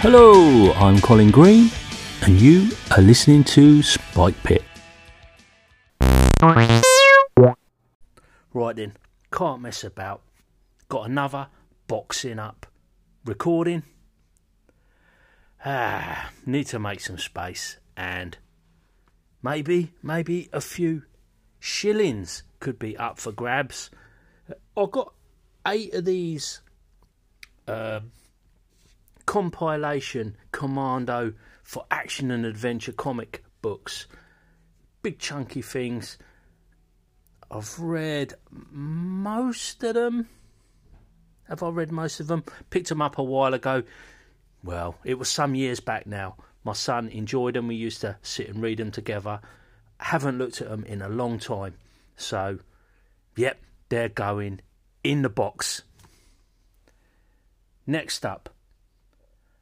Hello, I'm Colin Green, and you are listening to Spike Pit. Right then, can't mess about. Got another boxing up recording. Ah, need to make some space and maybe, maybe a few shillings could be up for grabs. I've got eight of these uh, compilation commando for action and adventure comic books. Big chunky things. I've read most of them. Have I read most of them? Picked them up a while ago. Well, it was some years back now. My son enjoyed them. We used to sit and read them together. Haven't looked at them in a long time. So, yep, they're going in the box. Next up,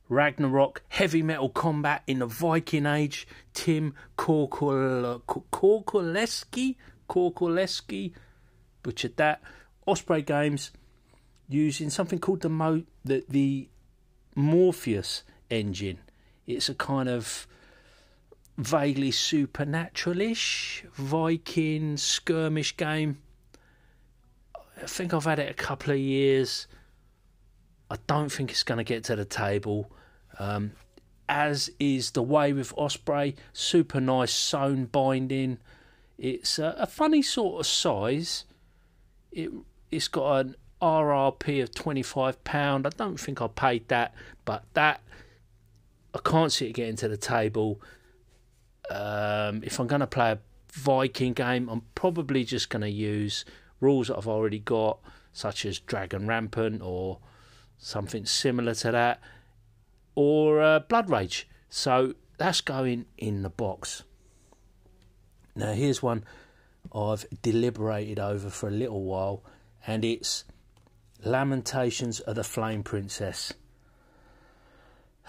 Ragnarok, heavy metal combat in the Viking Age. Tim Korkuleski, Korkuleski, butchered that. Osprey Games using something called the Mo- the, the Morpheus engine. It's a kind of vaguely supernaturalish Viking skirmish game. I think I've had it a couple of years. I don't think it's going to get to the table. Um, as is the way with Osprey, super nice sewn binding. It's a, a funny sort of size. It it's got an RRP of twenty five pound. I don't think I paid that, but that I can't see it getting to the table. Um, if I'm going to play a Viking game, I'm probably just going to use rules that I've already got, such as Dragon Rampant or something similar to that, or uh, Blood Rage. So that's going in the box. Now, here's one I've deliberated over for a little while, and it's Lamentations of the Flame Princess.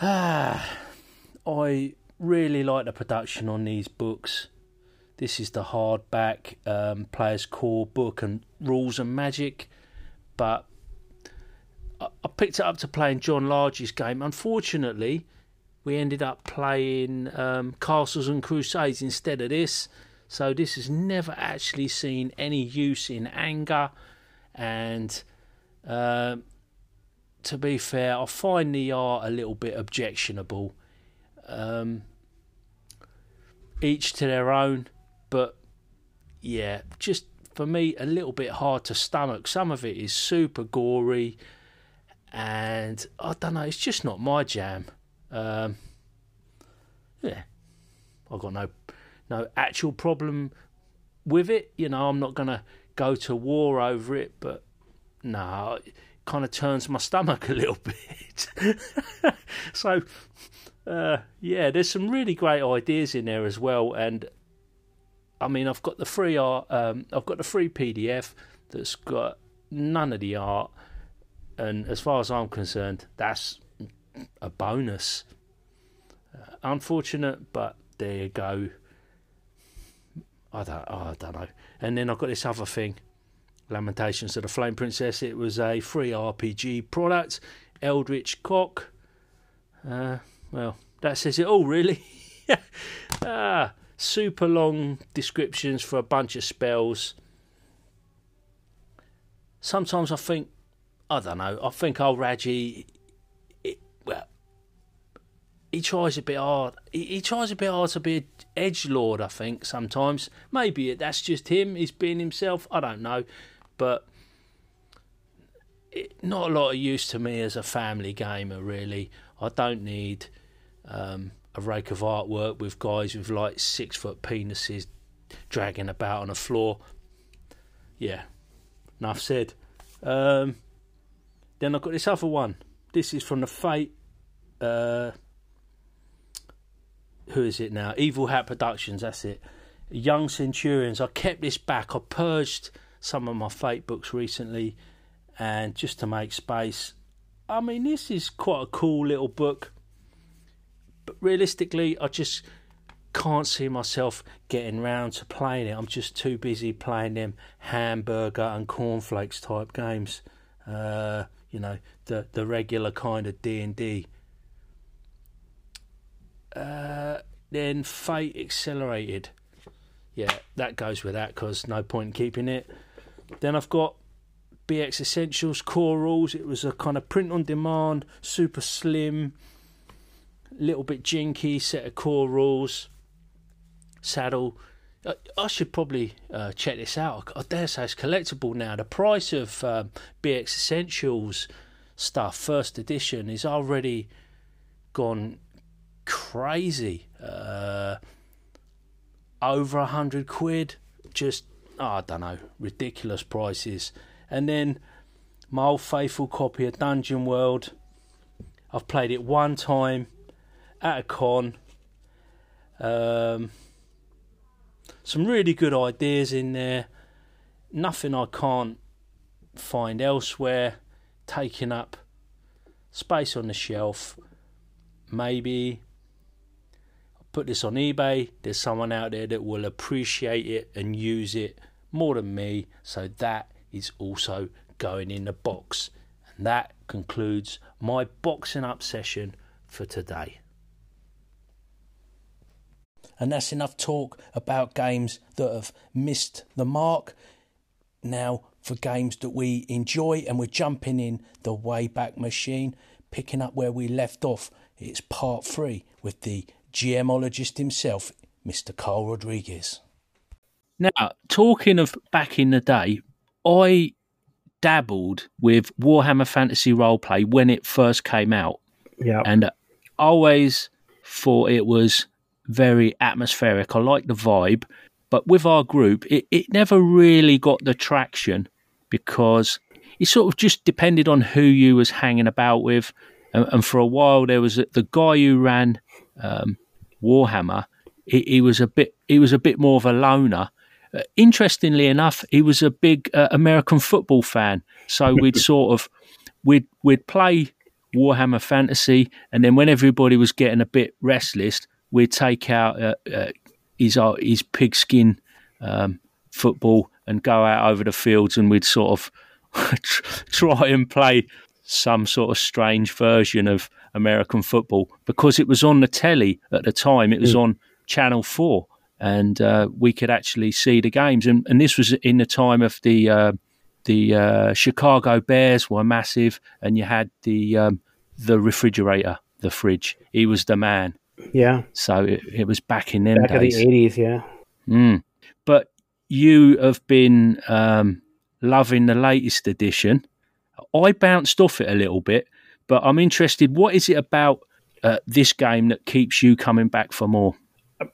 Ah, I really like the production on these books. This is the hardback um, player's core book and rules and magic, but I picked it up to play in John Large's game. Unfortunately, we ended up playing um, Castles and Crusades instead of this. So this has never actually seen any use in anger. And uh, to be fair, I find the art a little bit objectionable. Um, each to their own, but yeah, just for me a little bit hard to stomach. Some of it is super gory and I don't know, it's just not my jam. Um, yeah, I've got no no actual problem with it. You know, I'm not gonna go to war over it, but no, it kind of turns my stomach a little bit. so, uh, yeah, there's some really great ideas in there as well, and I mean, I've got the free art, um, I've got the free PDF that's got none of the art and as far as I'm concerned, that's a bonus. Uh, unfortunate, but there you go. I don't, oh, I don't know. And then I've got this other thing, Lamentations of the Flame Princess. It was a free RPG product, Eldritch Cock. Uh, well, that says it all, really. ah, super long descriptions for a bunch of spells. Sometimes I think I don't know. I think old Raggi, well, he tries a bit hard. He, he, tries a bit hard to be an edge lord. I think sometimes maybe that's just him. He's being himself. I don't know, but it, not a lot of use to me as a family gamer. Really, I don't need um, a rake of artwork with guys with like six foot penises dragging about on the floor. Yeah, enough said. Um, then I've got this other one. This is from the Fate. Uh, who is it now? Evil Hat Productions. That's it. Young Centurions. I kept this back. I purged some of my Fate books recently, and just to make space. I mean, this is quite a cool little book, but realistically, I just can't see myself getting round to playing it. I'm just too busy playing them hamburger and cornflakes type games. Uh, you know the the regular kind of D and D. Uh, then Fate Accelerated. Yeah, that goes with that because no point in keeping it. Then I've got BX Essentials Core Rules. It was a kind of print on demand, super slim, little bit jinky set of core rules. Saddle. I, should probably uh, check this out. I dare say it's collectible now. The price of um, BX Essentials stuff, first edition, is already gone crazy. Uh, over a hundred quid. Just oh, I don't know, ridiculous prices. And then my old faithful copy of Dungeon World. I've played it one time at a con. Um, some really good ideas in there. Nothing I can't find elsewhere. Taking up space on the shelf. Maybe I put this on eBay. There's someone out there that will appreciate it and use it more than me. So that is also going in the box. And that concludes my boxing up session for today. And that's enough talk about games that have missed the mark. Now, for games that we enjoy, and we're jumping in the Wayback Machine, picking up where we left off. It's part three with the GMologist himself, Mr. Carl Rodriguez. Now, talking of back in the day, I dabbled with Warhammer Fantasy Roleplay when it first came out. Yeah. And always thought it was very atmospheric. I like the vibe. But with our group, it, it never really got the traction because it sort of just depended on who you was hanging about with. And, and for a while, there was a, the guy who ran um, Warhammer. He, he, was a bit. He was a bit more of a loner. Uh, interestingly enough, he was a big uh, American football fan. So we'd sort of we'd we'd play Warhammer Fantasy, and then when everybody was getting a bit restless, we'd take out uh, uh, his uh, his pigskin um, football and go out over the fields, and we'd sort of try and play some sort of strange version of American football because it was on the telly at the time. It was mm. on Channel Four, and uh, we could actually see the games. And, and this was in the time of the uh, the uh, Chicago Bears were massive, and you had the um, the refrigerator, the fridge. He was the man. Yeah. So it, it was back in them back days. in the eighties, yeah. Mm. But you have been um, loving the latest edition. I bounced off it a little bit, but I'm interested. What is it about uh, this game that keeps you coming back for more?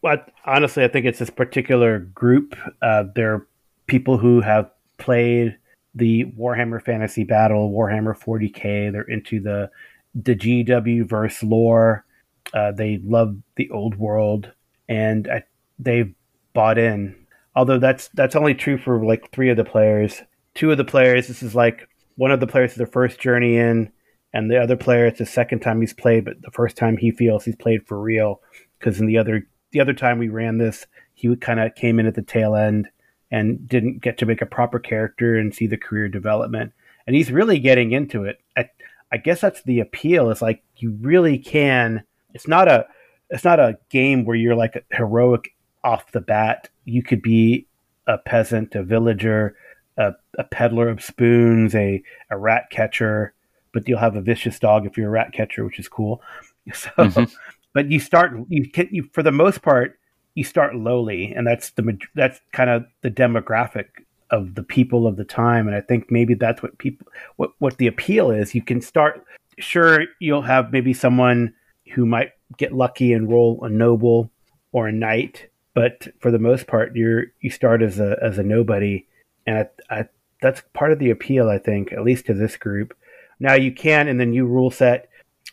But honestly, I think it's this particular group. Uh, they're people who have played the Warhammer Fantasy Battle, Warhammer 40k. They're into the the GW verse lore. Uh, they love the old world, and I, they've bought in. Although that's that's only true for like three of the players. Two of the players, this is like one of the players is their first journey in, and the other player it's the second time he's played, but the first time he feels he's played for real. Because in the other the other time we ran this, he kind of came in at the tail end and didn't get to make a proper character and see the career development. And he's really getting into it. I, I guess that's the appeal. Is like you really can. It's not a it's not a game where you're like heroic off the bat. You could be a peasant, a villager, a, a peddler of spoons, a, a rat catcher, but you'll have a vicious dog if you're a rat catcher, which is cool. So, mm-hmm. but you start you can you for the most part you start lowly, and that's the that's kind of the demographic of the people of the time, and I think maybe that's what people what what the appeal is. You can start sure you'll have maybe someone who might get lucky and roll a noble or a knight, but for the most part, you're you start as a as a nobody, and I, I, that's part of the appeal, I think, at least to this group. Now you can in the new rule set,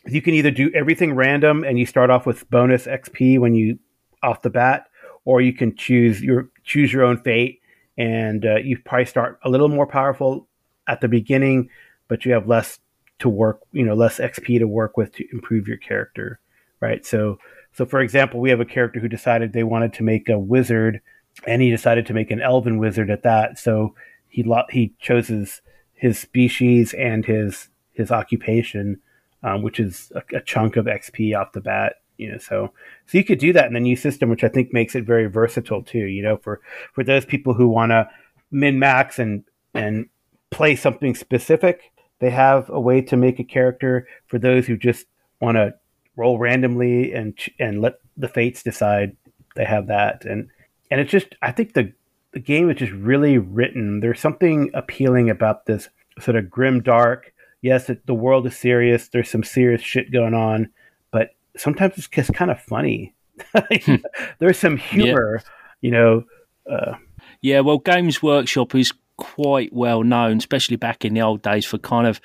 you can either do everything random and you start off with bonus XP when you off the bat, or you can choose your choose your own fate, and uh, you probably start a little more powerful at the beginning, but you have less to work, you know, less XP to work with to improve your character, right? So, so for example, we have a character who decided they wanted to make a wizard and he decided to make an elven wizard at that. So he lo- he chose his, his species and his his occupation, um, which is a, a, chunk of XP off the bat You know, so so you could do that in the new system, which I think makes it very versatile too. You know, for for those people who want to min max and and play something specific, they have a way to make a character. For those who just want to roll randomly and and let the fates decide, they have that. And and it's just I think the the game is just really written. There's something appealing about this sort of grim dark. Yes, it, the world is serious. There's some serious shit going on, but sometimes it's just kind of funny. There's some humor, yeah. you know. Uh, yeah, well, Games Workshop is quite well known, especially back in the old days, for kind of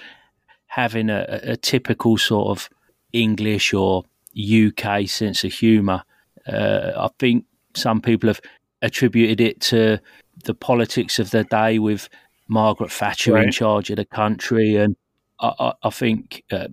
having a, a typical sort of English or UK sense of humour. Uh, I think some people have attributed it to the politics of the day with Margaret Thatcher right. in charge of the country, and I, I, I think uh,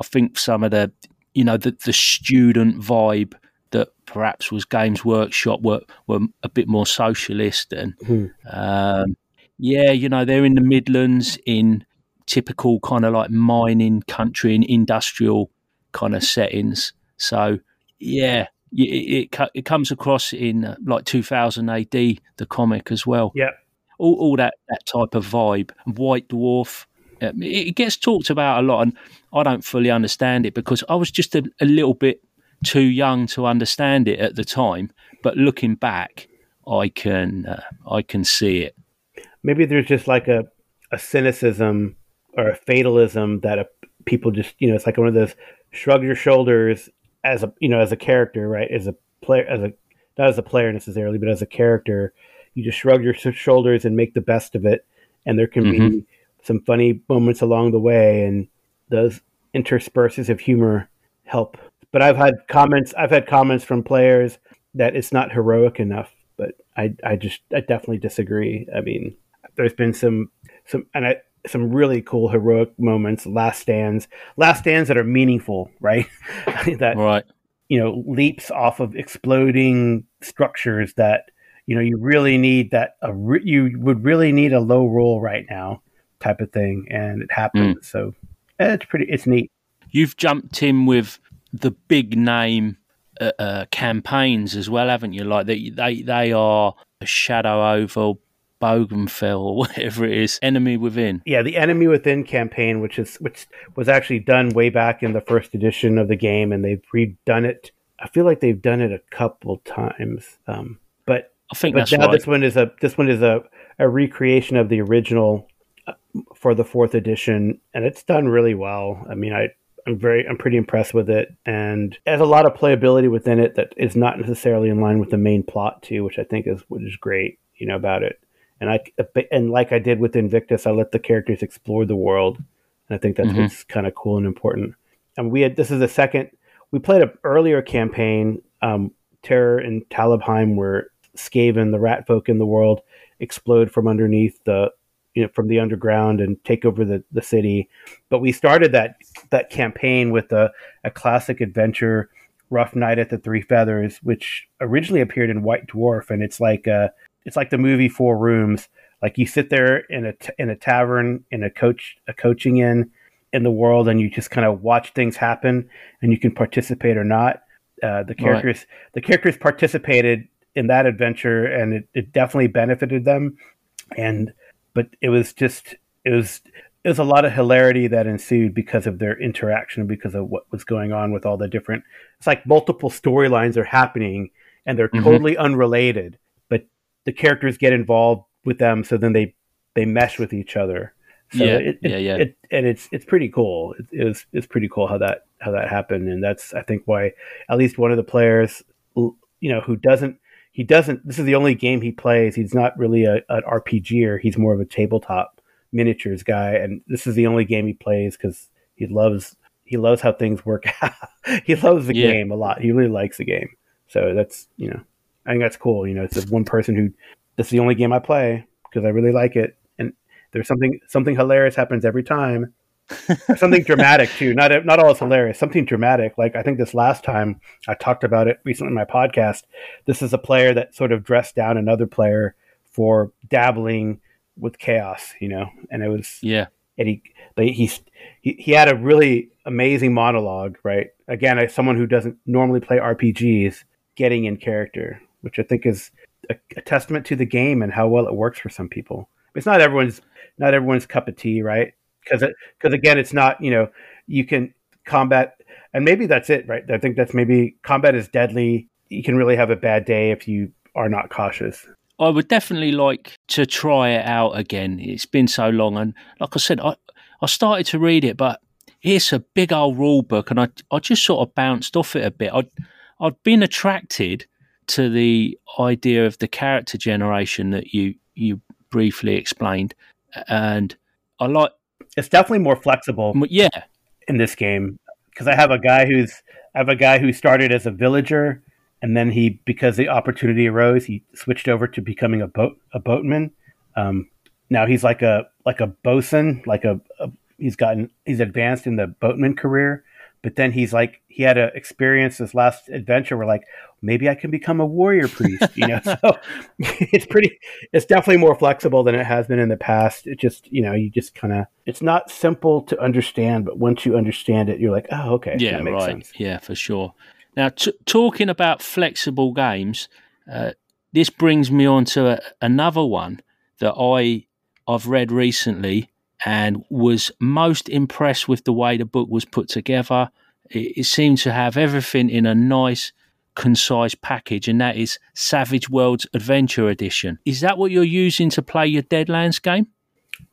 I think some of the you know the, the student vibe that perhaps was Games Workshop were were a bit more socialist and mm. um, yeah, you know they're in the Midlands in typical kind of like mining country and industrial kind of settings. So yeah, it, it, it comes across in uh, like 2000 AD, the comic as well. Yeah, all, all that that type of vibe. White Dwarf, um, it, it, gets talked about a lot, and I don't fully understand it because I was just a, a little bit too young to understand it at the time. But looking back, I can uh, I can see it. Maybe there's just like a a cynicism or a fatalism that a, people just you know it's like one of those shrug your shoulders as a you know as a character right? As a player as a not as a player necessarily but as a character you just shrug your shoulders and make the best of it. And there can mm-hmm. be some funny moments along the way and those intersperses of humor help. But i've had comments i've had comments from players that it's not heroic enough but i i just i definitely disagree. I mean there's been some some and i some really cool heroic moments, last stands, last stands that are meaningful, right? that right. you know leaps off of exploding structures that you know you really need that a re- you would really need a low roll right now type of thing, and it happens. Mm. So eh, it's pretty, it's neat. You've jumped in with the big name uh, uh, campaigns as well, haven't you? Like they they they are a Shadow Over, Bögenfell or whatever it is, Enemy Within. Yeah, the Enemy Within campaign, which is which was actually done way back in the first edition of the game, and they've redone it. I feel like they've done it a couple times, um, but I think but now right. this one is a this one is a, a recreation of the original uh, for the fourth edition, and it's done really well. I mean, I I'm very I'm pretty impressed with it, and it has a lot of playability within it that is not necessarily in line with the main plot too, which I think is which is great, you know, about it and I and like I did with Invictus, I let the characters explore the world, and I think that's mm-hmm. what's kind of cool and important. And we had this is the second we played an earlier campaign, um, Terror in Talabheim, where Skaven, the rat folk in the world, explode from underneath the you know from the underground and take over the, the city. But we started that that campaign with a, a classic adventure, Rough Night at the Three Feathers, which originally appeared in White Dwarf, and it's like a it's like the movie Four Rooms. Like you sit there in a t- in a tavern in a coach a coaching in in the world, and you just kind of watch things happen, and you can participate or not. Uh, the characters right. the characters participated in that adventure, and it, it definitely benefited them. And but it was just it was it was a lot of hilarity that ensued because of their interaction because of what was going on with all the different it's like multiple storylines are happening and they're mm-hmm. totally unrelated the characters get involved with them, so then they they mesh with each other. So yeah, it, it, yeah, yeah. It, and it's it's pretty cool. It, it was it's pretty cool how that how that happened, and that's I think why at least one of the players, you know, who doesn't he doesn't. This is the only game he plays. He's not really a, an RPGer. He's more of a tabletop miniatures guy, and this is the only game he plays because he loves he loves how things work out. he loves the yeah. game a lot. He really likes the game. So that's you know I think that's cool. You know, it's the one person who this is the only game I play because I really like it, and there's something something hilarious happens every time. something dramatic too. Not not all is hilarious. Something dramatic. Like I think this last time I talked about it recently in my podcast. This is a player that sort of dressed down another player for dabbling with chaos. You know, and it was yeah. And he he's he, he had a really amazing monologue, right? Again, as someone who doesn't normally play RPGs, getting in character, which I think is a, a testament to the game and how well it works for some people. It's not everyone's not everyone's cup of tea, right? Because because again, it's not you know you can combat and maybe that's it, right? I think that's maybe combat is deadly. You can really have a bad day if you are not cautious. I would definitely like to try it out again. It's been so long, and like I said, I I started to read it, but it's a big old rule book, and I I just sort of bounced off it a bit. I'd I'd been attracted to the idea of the character generation that you you briefly explained, and I like. It's definitely more flexible. Yeah, in this game because I have a guy who's I have a guy who started as a villager and then he because the opportunity arose he switched over to becoming a boat a boatman. Um, now he's like a like a bosun, like a, a he's gotten he's advanced in the boatman career, but then he's like he had an experience this last adventure where like maybe I can become a warrior priest, you know. so it's pretty it's definitely more flexible than it has been in the past. It just, you know, you just kind of it's not simple to understand, but once you understand it, you're like, "Oh, okay, yeah, right. Sense. Yeah, for sure." Now, t- talking about flexible games, uh, this brings me on to a, another one that I I've read recently and was most impressed with the way the book was put together. It, it seemed to have everything in a nice concise package, and that is Savage Worlds Adventure Edition. Is that what you're using to play your Deadlands game?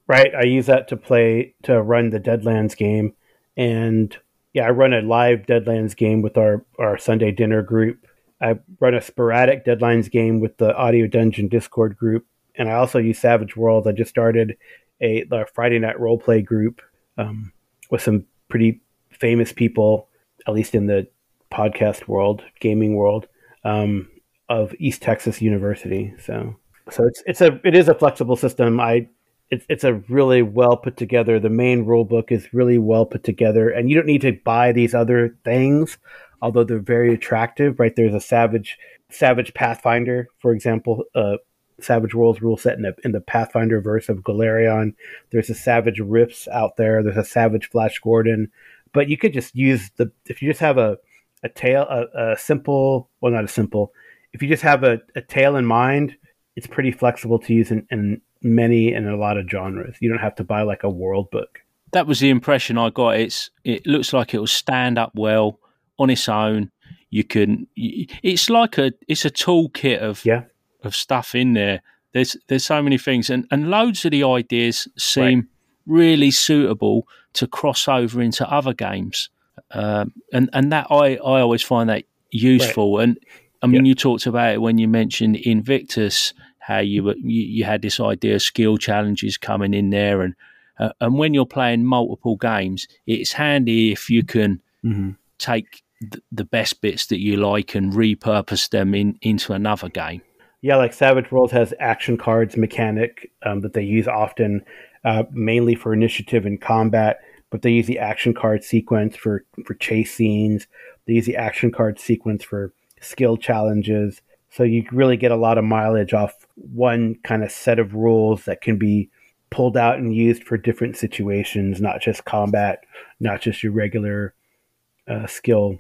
Right. I use that to play to run the Deadlands game, and yeah, I run a live Deadlands game with our our Sunday dinner group. I run a sporadic Deadlands game with the Audio Dungeon Discord group, and I also use Savage Worlds. I just started a the Friday night role play group um, with some pretty famous people, at least in the podcast world, gaming world, um, of East Texas University. So, so it's it's a it is a flexible system. I it's it's a really well put together. The main rule book is really well put together, and you don't need to buy these other things, although they're very attractive. Right? There's a Savage Savage Pathfinder, for example, uh, Savage Worlds rule set in the in the Pathfinder verse of Golarion. There's a Savage Rifts out there. There's a Savage Flash Gordon, but you could just use the if you just have a a tale, a, a simple, well, not a simple. If you just have a, a tale in mind, it's pretty flexible to use in, in many and a lot of genres. You don't have to buy like a world book. That was the impression I got. It's it looks like it will stand up well on its own. You can. It's like a it's a toolkit of yeah. Of stuff in there. There's there's so many things and and loads of the ideas seem right. really suitable to cross over into other games. Um, and and that I, I always find that useful. Right. And I mean, yeah. you talked about it when you mentioned Invictus, how you, were, you, you had this idea of skill challenges coming in there, and uh, and when you're playing multiple games, it's handy if you can mm-hmm. take th- the best bits that you like and repurpose them in into another game. Yeah, like Savage Worlds has action cards mechanic um, that they use often, uh, mainly for initiative and combat but they use the action card sequence for for chase scenes. They use the action card sequence for skill challenges. So you really get a lot of mileage off one kind of set of rules that can be pulled out and used for different situations, not just combat, not just your regular uh, skill.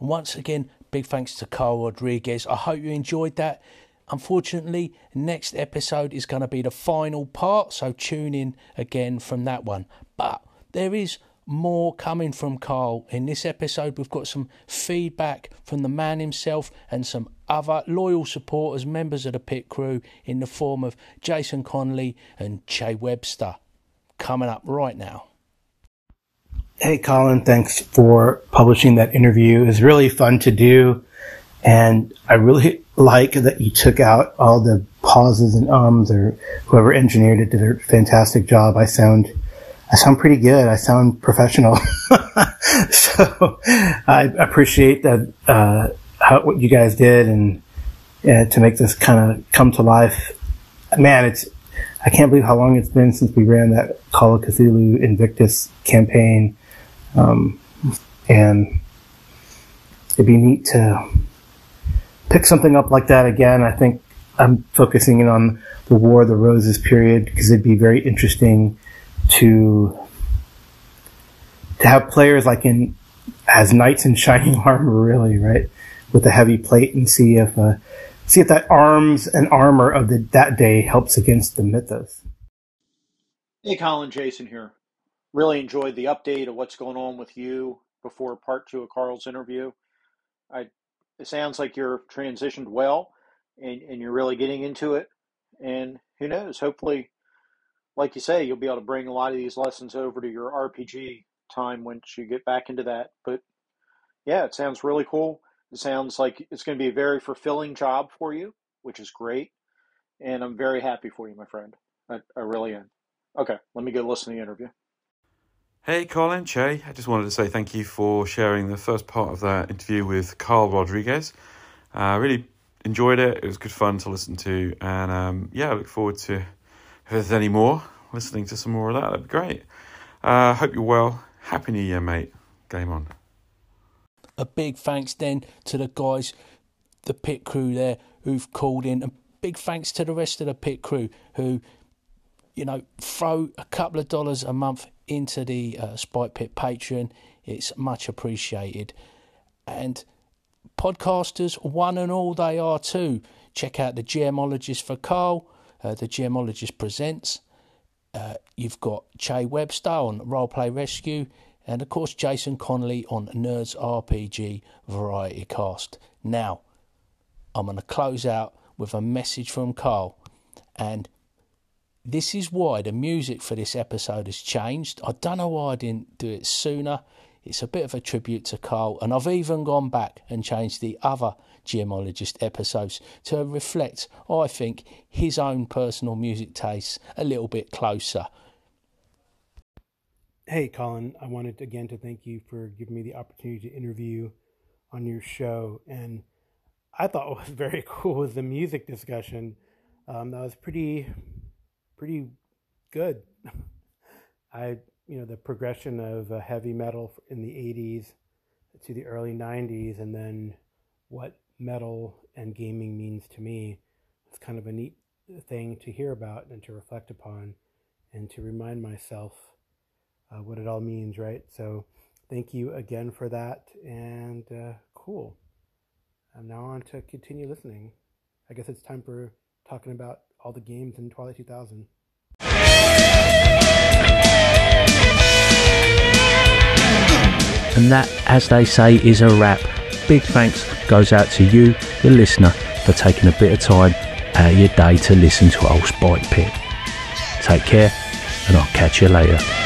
And once again, big thanks to Carl Rodriguez. I hope you enjoyed that. Unfortunately, next episode is going to be the final part, so tune in again from that one. But there is more coming from Carl. In this episode, we've got some feedback from the man himself and some other loyal supporters, members of the pit crew, in the form of Jason Conley and Che Webster. Coming up right now. Hey, Colin, thanks for publishing that interview. It was really fun to do. And I really like that you took out all the pauses and ums or whoever engineered it did a fantastic job. I sound, I sound pretty good. I sound professional. so I appreciate that, uh, how, what you guys did and, uh, to make this kind of come to life. Man, it's, I can't believe how long it's been since we ran that Call of Cthulhu Invictus campaign. Um, and it'd be neat to pick something up like that again. I think I'm focusing in on the War of the Roses period because it'd be very interesting to to have players like in as knights in shining armor, really, right, with the heavy plate, and see if uh, see if that arms and armor of the, that day helps against the mythos. Hey, Colin, Jason here. Really enjoyed the update of what's going on with you before part two of Carl's interview. I it sounds like you're transitioned well and, and you're really getting into it. And who knows, hopefully, like you say, you'll be able to bring a lot of these lessons over to your RPG time once you get back into that. But yeah, it sounds really cool. It sounds like it's going to be a very fulfilling job for you, which is great. And I'm very happy for you, my friend. I, I really am. Okay, let me go listen to the interview. Hey, Colin, Che. I just wanted to say thank you for sharing the first part of that interview with Carl Rodriguez. I uh, really enjoyed it. It was good fun to listen to. And um, yeah, I look forward to, if there's any more, listening to some more of that. That'd be great. Uh, hope you're well. Happy New Year, mate. Game on. A big thanks then to the guys, the pit crew there who've called in. And big thanks to the rest of the pit crew who, you know, throw a couple of dollars a month into the uh, Spike Pit Patreon. It's much appreciated. And podcasters, one and all they are too. Check out the GMologist for Carl, uh, the GMologist Presents. Uh, you've got Che Webster on Roleplay Rescue, and of course Jason Connolly on Nerds RPG Variety Cast. Now, I'm going to close out with a message from Carl, and this is why the music for this episode has changed. I don't know why I didn't do it sooner. It's a bit of a tribute to Carl, and I've even gone back and changed the other GMologist episodes to reflect, I think, his own personal music tastes a little bit closer. Hey, Colin, I wanted again to thank you for giving me the opportunity to interview on your show. And I thought what was very cool was the music discussion. Um, that was pretty, pretty good. I you know the progression of uh, heavy metal in the 80s to the early 90s and then what metal and gaming means to me it's kind of a neat thing to hear about and to reflect upon and to remind myself uh, what it all means right? So thank you again for that and uh, cool. I'm now on to continue listening. I guess it's time for talking about all the games in twilight 2000 And that, as they say, is a wrap. Big thanks goes out to you, the listener, for taking a bit of time out of your day to listen to Old Spike Pit. Take care, and I'll catch you later.